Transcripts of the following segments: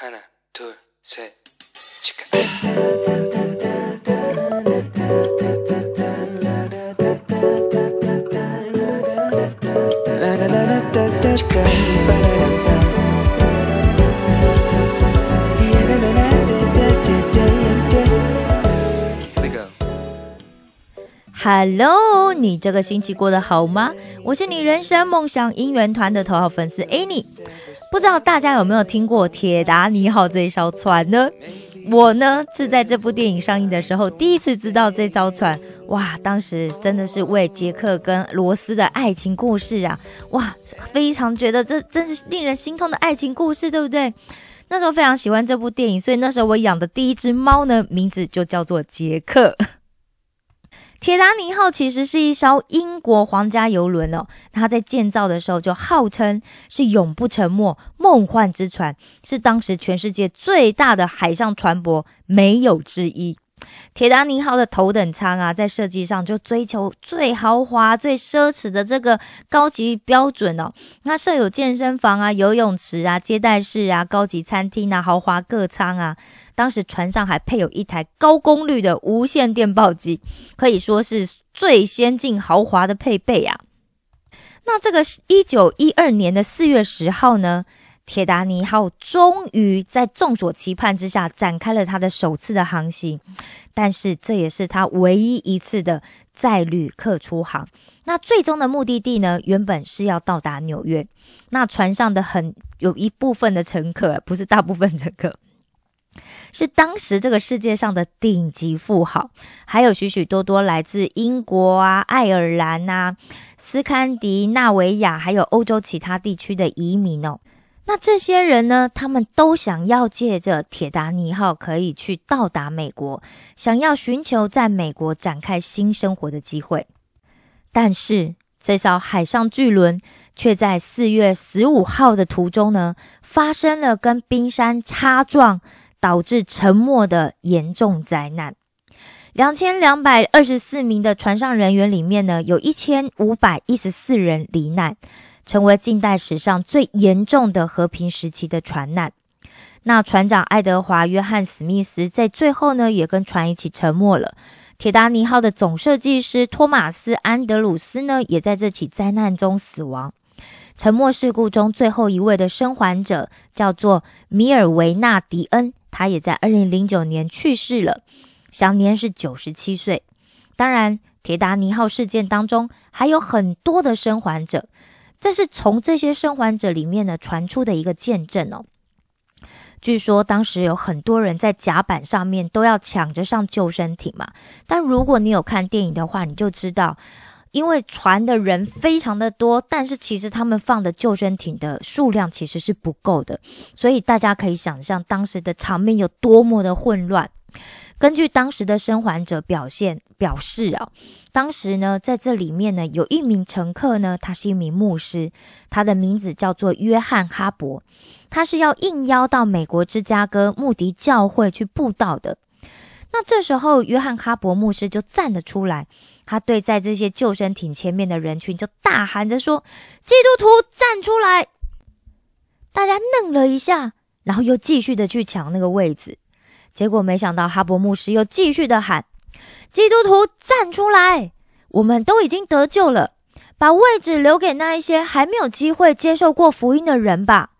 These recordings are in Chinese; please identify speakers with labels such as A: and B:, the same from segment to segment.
A: 하나, 둘, 셋, 치카. Here we go.
B: Hello，你这个星期过得好吗？我是你人生梦想姻缘团的头号粉丝 Annie。 不知道大家有没有听过铁达尼号这一艘船呢？我呢是在这部电影上映的时候第一次知道这艘船，哇，当时真的是为杰克跟罗斯的爱情故事啊，哇，非常觉得这真是令人心痛的爱情故事，对不对？那时候非常喜欢这部电影，所以那时候我养的第一只猫呢，名字就叫做杰克。铁达尼号其实是一艘英国皇家游轮哦，它在建造的时候就号称是永不沉没、梦幻之船，是当时全世界最大的海上船舶，没有之一。铁达尼号的头等舱啊，在设计上就追求最豪华、最奢侈的这个高级标准哦。那设有健身房啊、游泳池啊、接待室啊、高级餐厅啊、豪华客舱啊。当时船上还配有一台高功率的无线电报机，可以说是最先进豪华的配备啊。那这个一九一二年的四月十号呢，铁达尼号终于在众所期盼之下展开了它的首次的航行，但是这也是它唯一一次的载旅客出航。那最终的目的地呢，原本是要到达纽约。那船上的很有一部分的乘客，不是大部分乘客。是当时这个世界上的顶级富豪，还有许许多多来自英国啊、爱尔兰啊、斯堪的纳维亚，还有欧洲其他地区的移民哦。那这些人呢，他们都想要借着铁达尼号可以去到达美国，想要寻求在美国展开新生活的机会。但是这艘海上巨轮却在四月十五号的途中呢，发生了跟冰山擦撞。导致沉没的严重灾难，两千两百二十四名的船上人员里面呢，有一千五百一十四人罹难，成为近代史上最严重的和平时期的船难。那船长爱德华·约翰·史密斯在最后呢，也跟船一起沉没了。铁达尼号的总设计师托马斯·安德鲁斯呢，也在这起灾难中死亡。沉没事故中最后一位的生还者叫做米尔维纳·迪恩。他也在二零零九年去世了，享年是九十七岁。当然，铁达尼号事件当中还有很多的生还者，这是从这些生还者里面呢传出的一个见证哦。据说当时有很多人在甲板上面都要抢着上救生艇嘛，但如果你有看电影的话，你就知道。因为船的人非常的多，但是其实他们放的救生艇的数量其实是不够的，所以大家可以想象当时的场面有多么的混乱。根据当时的生还者表现表示啊，当时呢在这里面呢有一名乘客呢，他是一名牧师，他的名字叫做约翰哈伯，他是要应邀到美国芝加哥穆迪教会去布道的。那这时候，约翰哈伯牧师就站了出来。他对在这些救生艇前面的人群就大喊着说：“基督徒站出来！”大家愣了一下，然后又继续的去抢那个位置。结果没想到，哈伯牧师又继续的喊：“基督徒站出来！我们都已经得救了，把位置留给那一些还没有机会接受过福音的人吧。”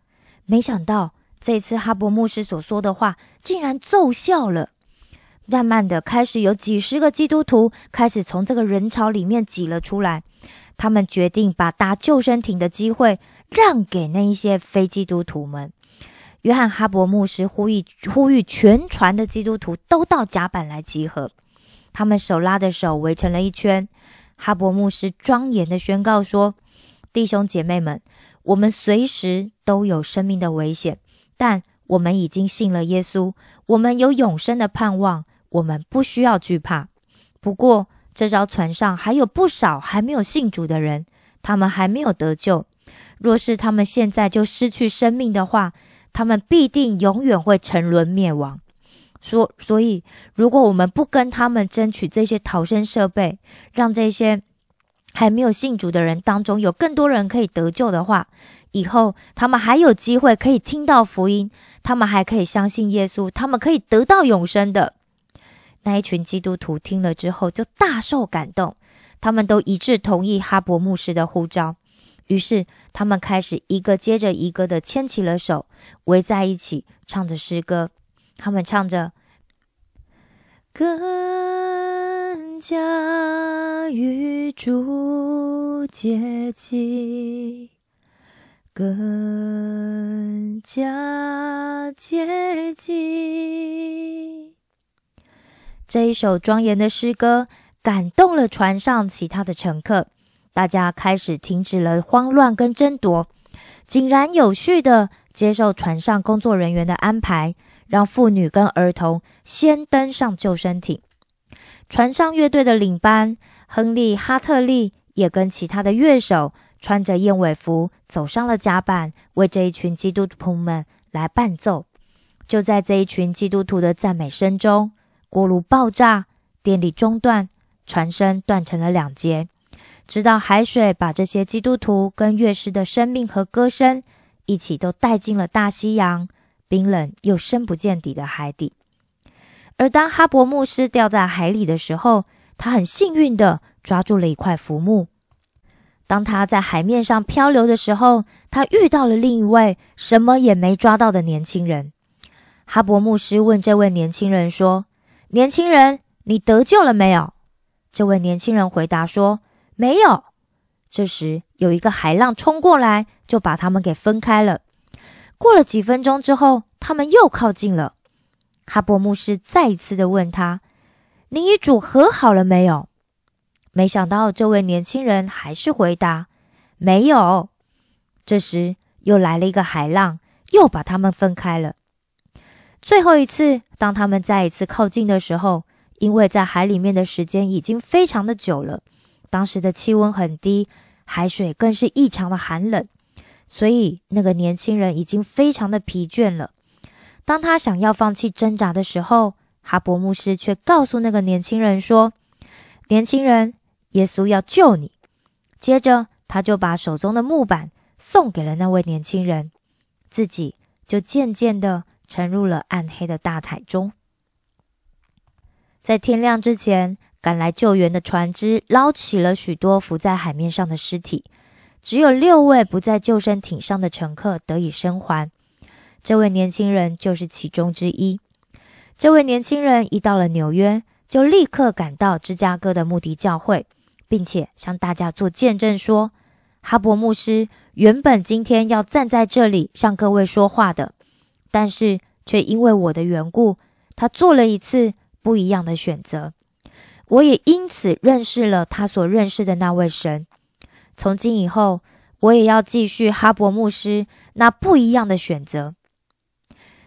B: 没想到，这次哈伯牧师所说的话竟然奏效了。慢慢的，开始有几十个基督徒开始从这个人潮里面挤了出来。他们决定把搭救生艇的机会让给那一些非基督徒们。约翰哈伯牧师呼吁呼吁全船的基督徒都到甲板来集合。他们手拉着手围成了一圈。哈伯牧师庄严的宣告说：“弟兄姐妹们，我们随时都有生命的危险，但我们已经信了耶稣，我们有永生的盼望。”我们不需要惧怕。不过，这艘船上还有不少还没有信主的人，他们还没有得救。若是他们现在就失去生命的话，他们必定永远会沉沦灭亡。所所以，如果我们不跟他们争取这些逃生设备，让这些还没有信主的人当中有更多人可以得救的话，以后他们还有机会可以听到福音，他们还可以相信耶稣，他们可以得到永生的。那一群基督徒听了之后就大受感动，他们都一致同意哈伯牧师的呼召。于是他们开始一个接着一个的牵起了手，围在一起唱着诗歌。他们唱着：“更加与主接近。”更加接近。这一首庄严的诗歌感动了船上其他的乘客，大家开始停止了慌乱跟争夺，井然有序的接受船上工作人员的安排，让妇女跟儿童先登上救生艇。船上乐队的领班亨利·哈特利也跟其他的乐手。穿着燕尾服走上了甲板，为这一群基督徒们来伴奏。就在这一群基督徒的赞美声中，锅炉爆炸，电力中断，船身断成了两截。直到海水把这些基督徒跟乐师的生命和歌声一起都带进了大西洋，冰冷又深不见底的海底。而当哈伯牧师掉在海里的时候，他很幸运的抓住了一块浮木。当他在海面上漂流的时候，他遇到了另一位什么也没抓到的年轻人。哈伯牧师问这位年轻人说：“年轻人，你得救了没有？”这位年轻人回答说：“没有。”这时有一个海浪冲过来，就把他们给分开了。过了几分钟之后，他们又靠近了。哈伯牧师再一次的问他：“你与主和好了没有？”没想到，这位年轻人还是回答：“没有。”这时又来了一个海浪，又把他们分开了。最后一次，当他们再一次靠近的时候，因为在海里面的时间已经非常的久了，当时的气温很低，海水更是异常的寒冷，所以那个年轻人已经非常的疲倦了。当他想要放弃挣扎的时候，哈伯牧师却告诉那个年轻人说：“年轻人。”耶稣要救你。接着，他就把手中的木板送给了那位年轻人，自己就渐渐的沉入了暗黑的大海中。在天亮之前，赶来救援的船只捞起了许多浮在海面上的尸体，只有六位不在救生艇上的乘客得以生还。这位年轻人就是其中之一。这位年轻人一到了纽约，就立刻赶到芝加哥的穆迪教会。并且向大家做见证说，哈伯牧师原本今天要站在这里向各位说话的，但是却因为我的缘故，他做了一次不一样的选择。我也因此认识了他所认识的那位神。从今以后，我也要继续哈伯牧师那不一样的选择。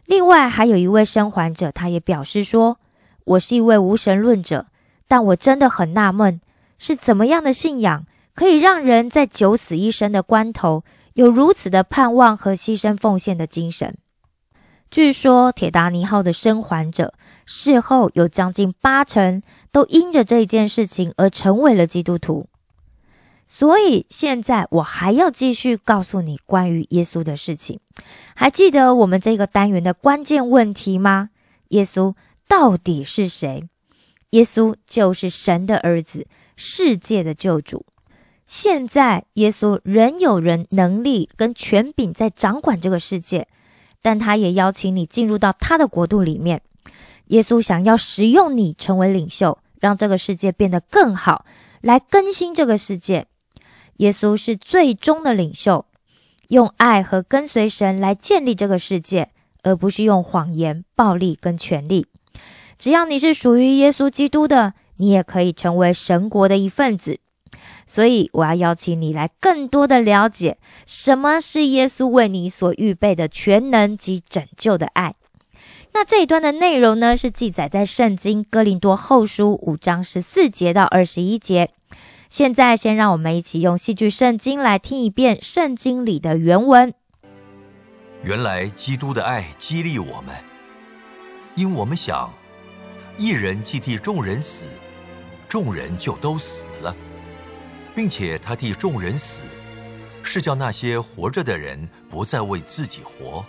B: 另外，还有一位生还者，他也表示说：“我是一位无神论者，但我真的很纳闷。”是怎么样的信仰可以让人在九死一生的关头有如此的盼望和牺牲奉献的精神？据说铁达尼号的生还者事后有将近八成都因着这一件事情而成为了基督徒。所以现在我还要继续告诉你关于耶稣的事情。还记得我们这个单元的关键问题吗？耶稣到底是谁？耶稣就是神的儿子。世界的救主，现在耶稣仍有人能力跟权柄在掌管这个世界，但他也邀请你进入到他的国度里面。耶稣想要使用你成为领袖，让这个世界变得更好，来更新这个世界。耶稣是最终的领袖，用爱和跟随神来建立这个世界，而不是用谎言、暴力跟权力。只要你是属于耶稣基督的。你也可以成为神国的一份子，所以我要邀请你来更多的了解什么是耶稣为你所预备的全能及拯救的爱。那这一段的内容呢，是记载在圣经哥林多后书五章十四节到二十一节。现在，先让我们一起用戏剧圣经来听一遍圣经里的原文。
C: 原来基督的爱激励我们，因我们想，一人既替众人死。众人就都死了，并且他替众人死，是叫那些活着的人不再为自己活，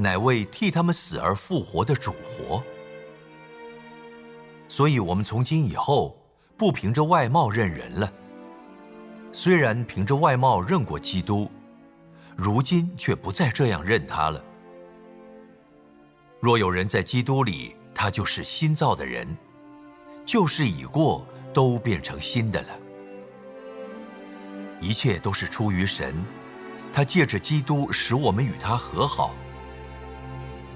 C: 乃为替他们死而复活的主活。所以，我们从今以后不凭着外貌认人了。虽然凭着外貌认过基督，如今却不再这样认他了。若有人在基督里，他就是新造的人，旧事已过，都变成新的了。一切都是出于神，他借着基督使我们与他和好，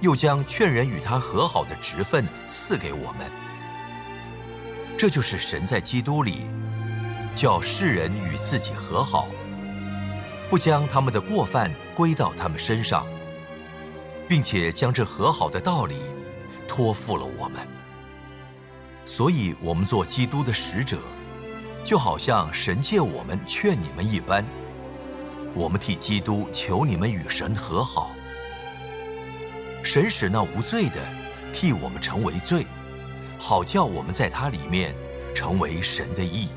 C: 又将劝人与他和好的职分赐给我们。这就是神在基督里。叫世人与自己和好，不将他们的过犯归到他们身上，并且将这和好的道理托付了我们。所以，我们做基督的使者，就好像神借我们劝你们一般。我们替基督求你们与神和好。神使那无罪的替我们成为罪，好叫我们在他里面成为神的义。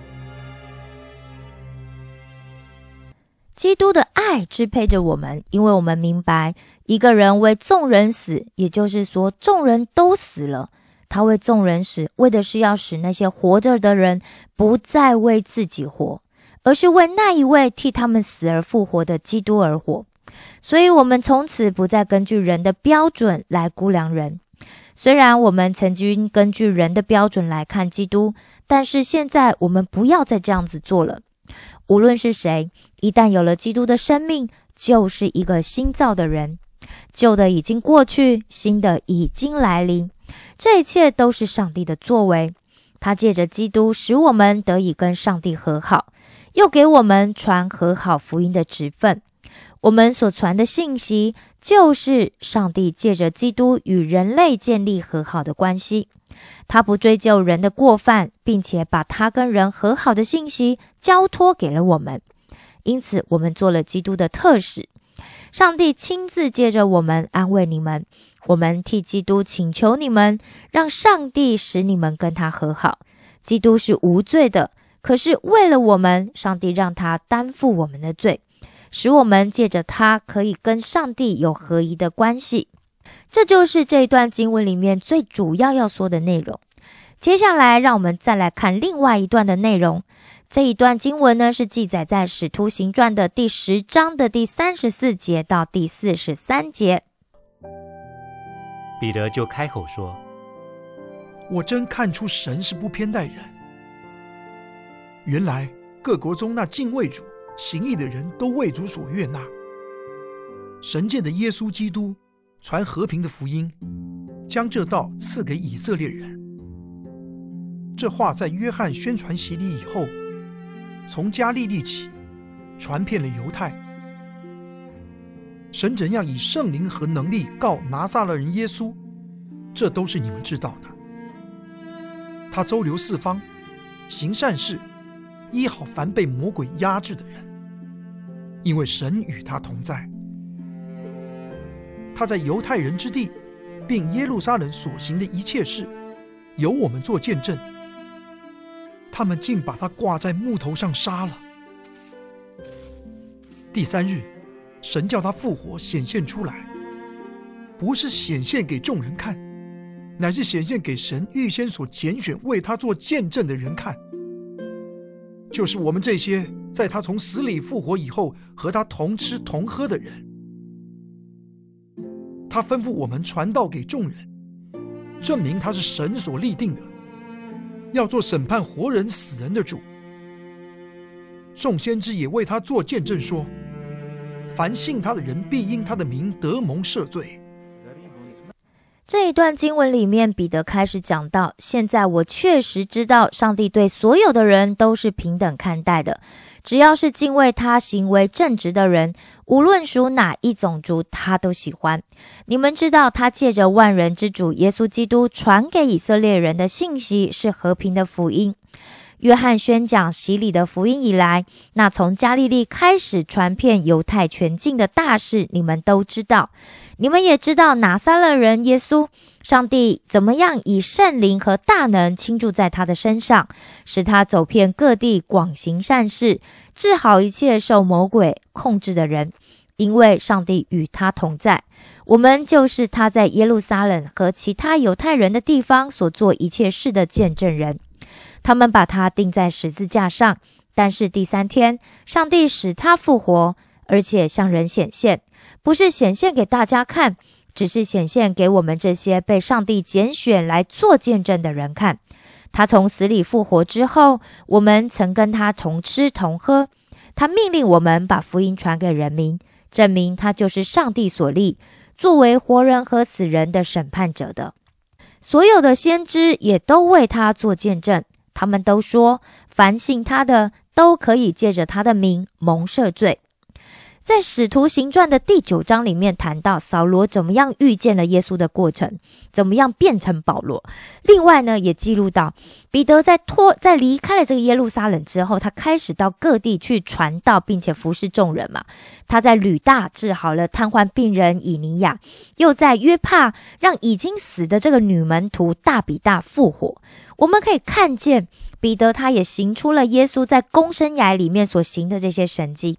B: 基督的爱支配着我们，因为我们明白，一个人为众人死，也就是说，众人都死了。他为众人死，为的是要使那些活着的人不再为自己活，而是为那一位替他们死而复活的基督而活。所以，我们从此不再根据人的标准来估量人。虽然我们曾经根据人的标准来看基督，但是现在我们不要再这样子做了。无论是谁，一旦有了基督的生命，就是一个新造的人。旧的已经过去，新的已经来临。这一切都是上帝的作为。他借着基督使我们得以跟上帝和好，又给我们传和好福音的职分。我们所传的信息，就是上帝借着基督与人类建立和好的关系。他不追究人的过犯，并且把他跟人和好的信息交托给了我们。因此，我们做了基督的特使。上帝亲自借着我们安慰你们。我们替基督请求你们，让上帝使你们跟他和好。基督是无罪的，可是为了我们，上帝让他担负我们的罪，使我们借着他可以跟上帝有合一的关系。这就是这一段经文里面最主要要说的内容。接下来，让我们再来看另外一段的内容。这一段经文呢，是记载在《使徒行传》的第十章的第三十四节到第四十三节。
D: 彼得就开口说：“
E: 我真看出神是不偏待人。原来各国中那敬畏主、行义的人都为主所悦纳。神界的耶稣基督。”传和平的福音，将这道赐给以色列人。这话在约翰宣传洗礼以后，从加利利起，传遍了犹太。神怎样以圣灵和能力告拿撒勒人耶稣，这都是你们知道的。他周流四方，行善事，医好凡被魔鬼压制的人，因为神与他同在。他在犹太人之地，并耶路撒冷所行的一切事，由我们做见证。他们竟把他挂在木头上杀了。第三日，神叫他复活，显现出来，不是显现给众人看，乃是显现给神预先所拣选为他做见证的人看，就是我们这些在他从死里复活以后和他同吃同喝的人。他吩咐我们传道给众人，证明他是神所立定的，要做审判活人死人的主。众先知也为他做见证说：凡信他的人，必因他的名得蒙赦罪。
B: 这一段经文里面，彼得开始讲到：现在我确实知道，上帝对所有的人都是平等看待的。只要是敬畏他、行为正直的人，无论属哪一种族，他都喜欢。你们知道，他借着万人之主耶稣基督传给以色列人的信息是和平的福音。约翰宣讲洗礼的福音以来，那从加利利开始传遍犹太全境的大事，你们都知道。你们也知道，拿撒勒人耶稣上帝怎么样以圣灵和大能倾注在他的身上，使他走遍各地，广行善事，治好一切受魔鬼控制的人。因为上帝与他同在，我们就是他在耶路撒冷和其他犹太人的地方所做一切事的见证人。他们把他钉在十字架上，但是第三天，上帝使他复活，而且向人显现，不是显现给大家看。只是显现给我们这些被上帝拣选来做见证的人看。他从死里复活之后，我们曾跟他同吃同喝。他命令我们把福音传给人民，证明他就是上帝所立，作为活人和死人的审判者的。所有的先知也都为他做见证，他们都说，凡信他的都可以借着他的名蒙赦罪。在《使徒行传》的第九章里面谈到扫罗怎么样遇见了耶稣的过程，怎么样变成保罗。另外呢，也记录到彼得在脱在离开了这个耶路撒冷之后，他开始到各地去传道，并且服侍众人嘛。他在吕大治好了瘫痪病人以尼亚，又在约帕让已经死的这个女门徒大比大复活。我们可以看见彼得他也行出了耶稣在公生涯里面所行的这些神迹。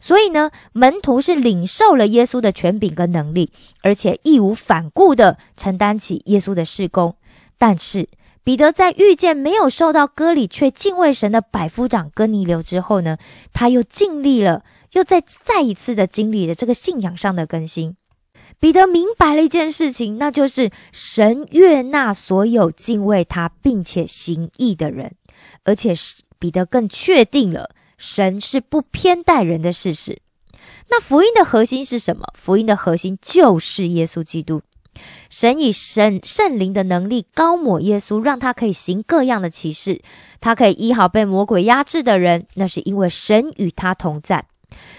B: 所以呢，门徒是领受了耶稣的权柄跟能力，而且义无反顾的承担起耶稣的事工。但是彼得在遇见没有受到割礼却敬畏神的百夫长哥尼流之后呢，他又尽力了，又再再一次的经历了这个信仰上的更新。彼得明白了一件事情，那就是神悦纳所有敬畏他并且行义的人，而且是彼得更确定了。神是不偏待人的事实。那福音的核心是什么？福音的核心就是耶稣基督。神以神圣灵的能力高抹耶稣，让他可以行各样的奇事，他可以医好被魔鬼压制的人。那是因为神与他同在。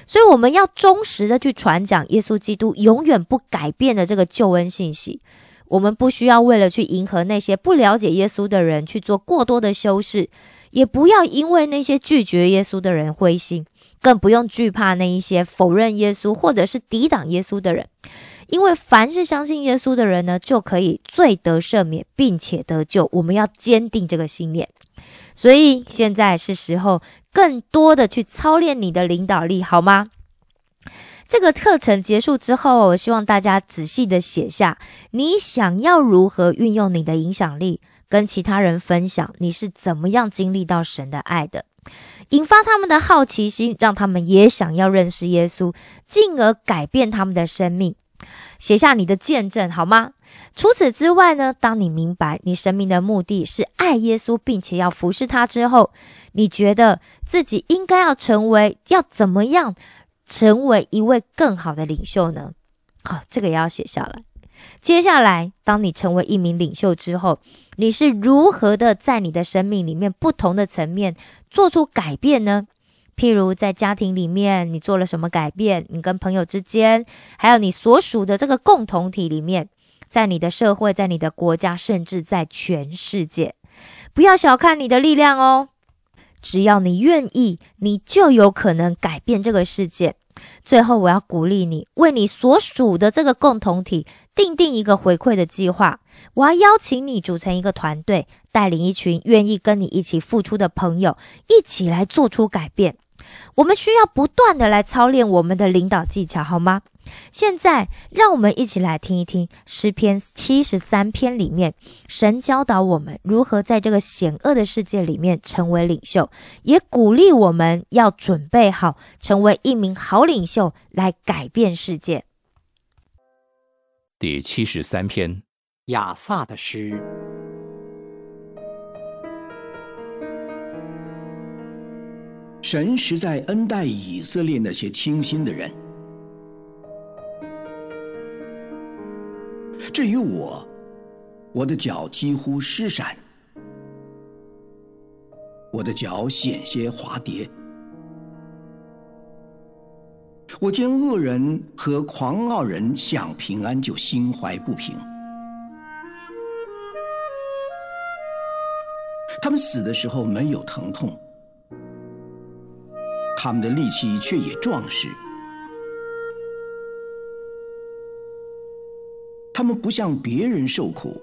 B: 所以我们要忠实的去传讲耶稣基督永远不改变的这个救恩信息。我们不需要为了去迎合那些不了解耶稣的人去做过多的修饰。也不要因为那些拒绝耶稣的人灰心，更不用惧怕那一些否认耶稣或者是抵挡耶稣的人，因为凡是相信耶稣的人呢，就可以罪得赦免，并且得救。我们要坚定这个信念。所以现在是时候更多的去操练你的领导力，好吗？这个课程结束之后，我希望大家仔细的写下你想要如何运用你的影响力。跟其他人分享你是怎么样经历到神的爱的，引发他们的好奇心，让他们也想要认识耶稣，进而改变他们的生命。写下你的见证好吗？除此之外呢？当你明白你生命的目的是爱耶稣，并且要服侍他之后，你觉得自己应该要成为要怎么样成为一位更好的领袖呢？好，这个也要写下来。接下来，当你成为一名领袖之后，你是如何的在你的生命里面不同的层面做出改变呢？譬如在家庭里面，你做了什么改变？你跟朋友之间，还有你所属的这个共同体里面，在你的社会，在你的国家，甚至在全世界，不要小看你的力量哦！只要你愿意，你就有可能改变这个世界。最后，我要鼓励你，为你所属的这个共同体定定一个回馈的计划。我要邀请你组成一个团队，带领一群愿意跟你一起付出的朋友，一起来做出改变。我们需要不断的来操练我们的领导技巧，好吗？现在，让我们一起来听一听诗篇七十三篇里面，神教导我们如何在这个险恶的世界里面成为领袖，也鼓励我们要准备好成为一名好领袖，来改变世界。
D: 第七十三篇，
F: 亚萨的诗。神实在恩待以色列那些清心的人。至于我，我的脚几乎失闪，我的脚险些滑跌。我见恶人和狂傲人享平安，就心怀不平。他们死的时候没有疼痛，他们的力气却也壮实。他们。不向别人受苦，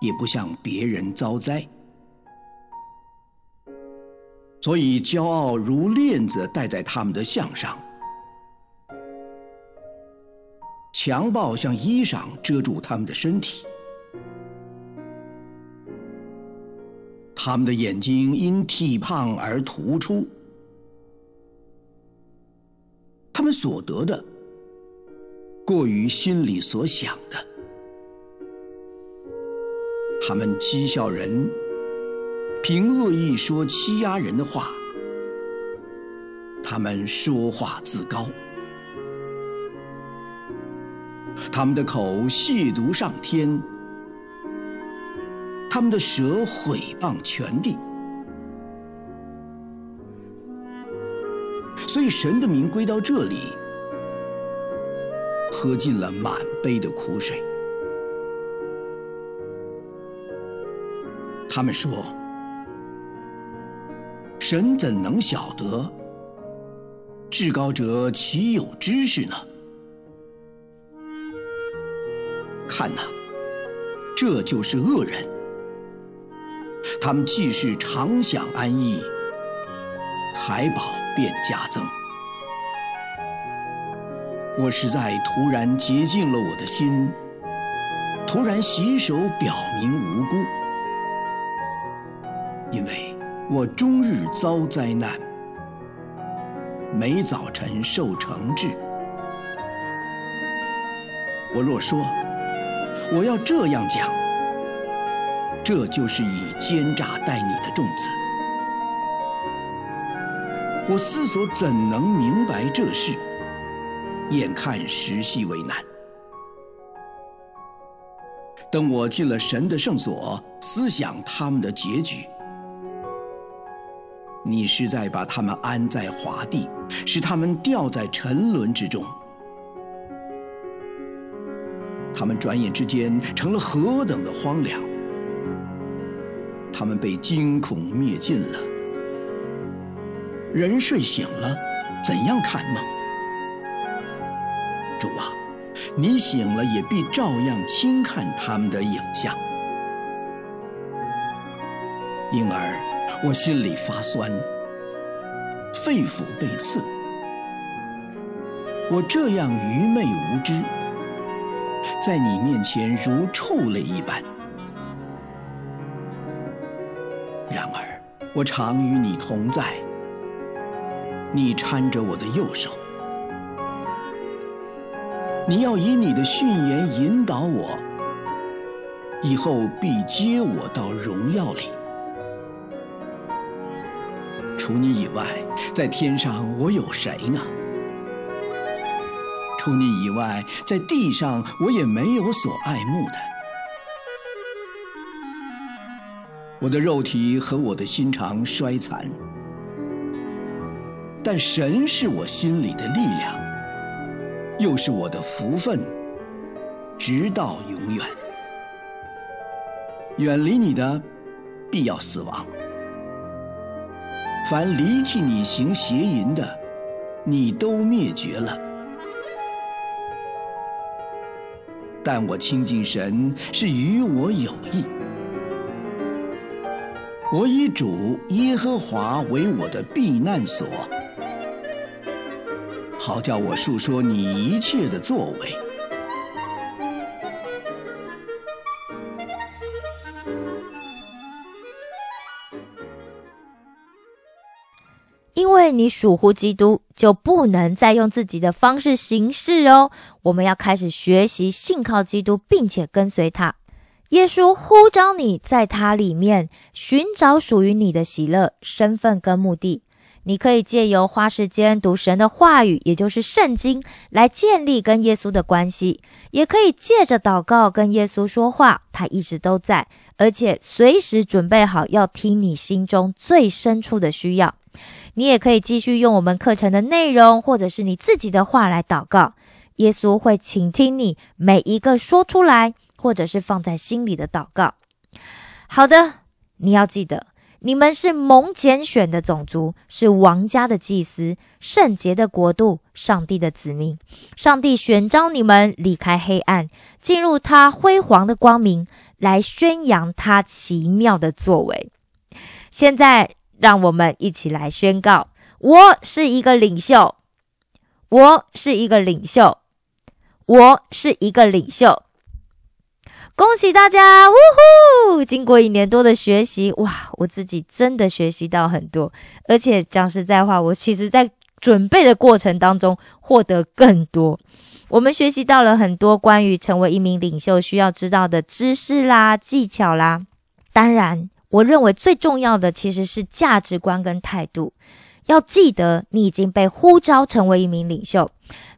F: 也不向别人遭灾，所以骄傲如链子戴在他们的项上，强暴像衣裳遮住他们的身体。他们的眼睛因体胖而突出，他们所得的过于心里所想的，他们讥笑人，凭恶意说欺压人的话，他们说话自高，他们的口亵渎上天。他们的舌毁谤全地，所以神的名归到这里，喝尽了满杯的苦水。他们说：“神怎能晓得？至高者岂有知识呢？”看呐，这就是恶人。他们既是常享安逸，财宝便加增。我实在突然洁净了我的心，突然洗手表明无辜，因为我终日遭灾难，每早晨受惩治。我若说我要这样讲。这就是以奸诈待你的重子。我思索怎能明白这事？眼看时系为难。等我进了神的圣所，思想他们的结局。你是在把他们安在华地，使他们掉在沉沦之中。他们转眼之间成了何等的荒凉！他们被惊恐灭尽了。人睡醒了，怎样看梦？主啊，你醒了也必照样轻看他们的影像。因而我心里发酸，肺腑被刺。我这样愚昧无知，在你面前如畜类一般。然而我常与你同在，你搀着我的右手，你要以你的训言引导我，以后必接我到荣耀里。除你以外，在天上我有谁呢？除你以外，在地上我也没有所爱慕的。我的肉体和我的心肠衰残，但神是我心里的力量，又是我的福分，直到永远。远离你的，必要死亡；凡离弃你行邪淫的，你都灭绝了。但我亲近神，是与我有益。我以主耶和华为我的避难所，好叫我述说你一切的作为。
B: 因为你属乎基督，就不能再用自己的方式行事哦。我们要开始学习信靠基督，并且跟随他。耶稣呼召你在他里面寻找属于你的喜乐、身份跟目的。你可以借由花时间读神的话语，也就是圣经，来建立跟耶稣的关系；也可以借着祷告跟耶稣说话，他一直都在，而且随时准备好要听你心中最深处的需要。你也可以继续用我们课程的内容，或者是你自己的话来祷告，耶稣会倾听你每一个说出来。或者是放在心里的祷告。好的，你要记得，你们是蒙拣选的种族，是王家的祭司，圣洁的国度，上帝的子民。上帝选召你们离开黑暗，进入他辉煌的光明，来宣扬他奇妙的作为。现在，让我们一起来宣告：我是一个领袖，我是一个领袖，我是一个领袖。恭喜大家！呜呼！经过一年多的学习，哇，我自己真的学习到很多。而且讲实在话，我其实在准备的过程当中获得更多。我们学习到了很多关于成为一名领袖需要知道的知识啦、技巧啦。当然，我认为最重要的其实是价值观跟态度。要记得，你已经被呼召成为一名领袖。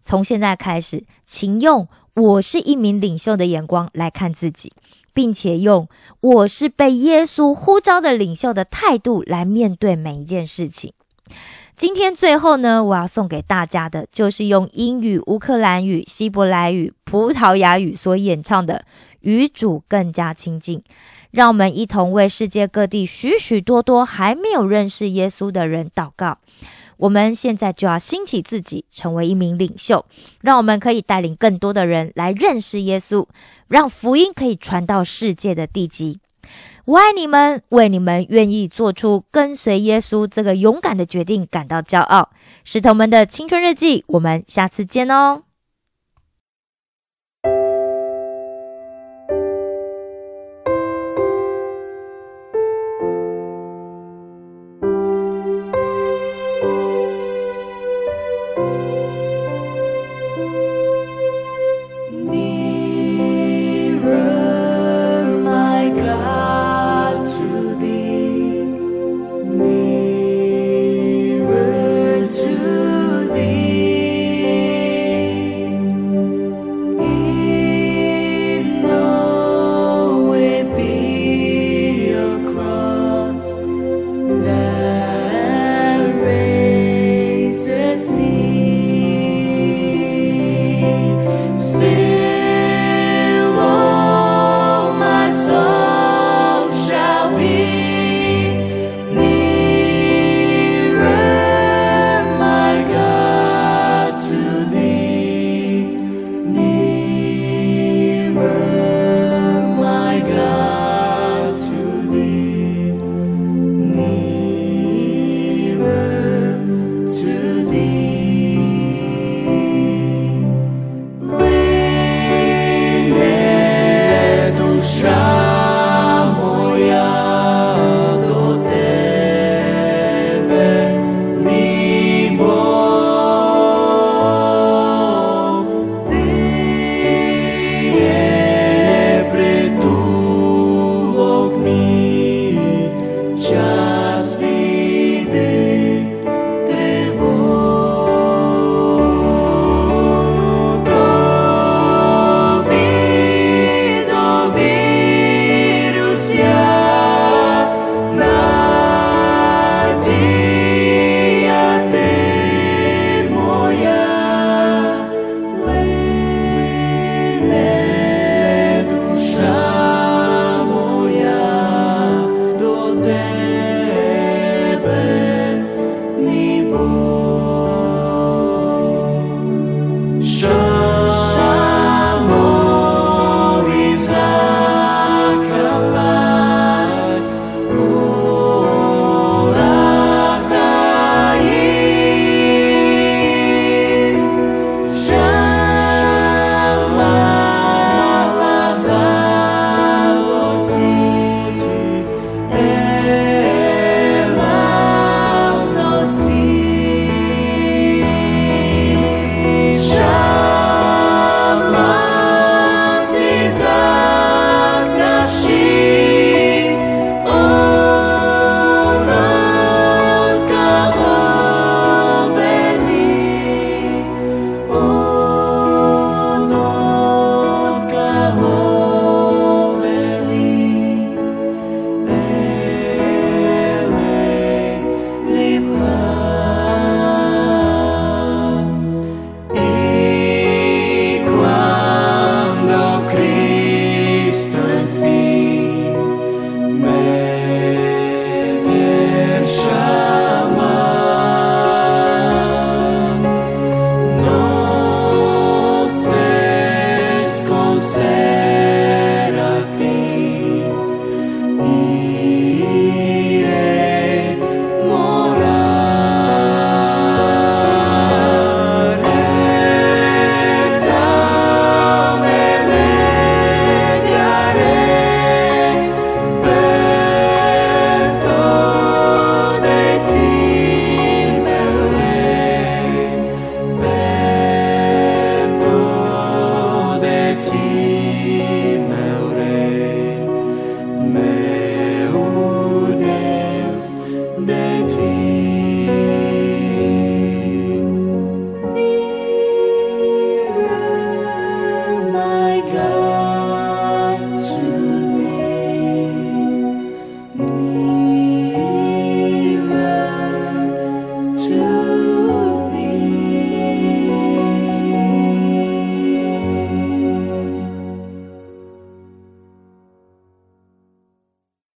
B: 从现在开始，请用。我是一名领袖的眼光来看自己，并且用我是被耶稣呼召的领袖的态度来面对每一件事情。今天最后呢，我要送给大家的就是用英语、乌克兰语、希伯来语、葡萄牙语所演唱的《与主更加亲近》，让我们一同为世界各地许许多多还没有认识耶稣的人祷告。我们现在就要兴起自己，成为一名领袖，让我们可以带领更多的人来认识耶稣，让福音可以传到世界的地极。我爱你们，为你们愿意做出跟随耶稣这个勇敢的决定感到骄傲。石头们的青春日记，我们下次见哦。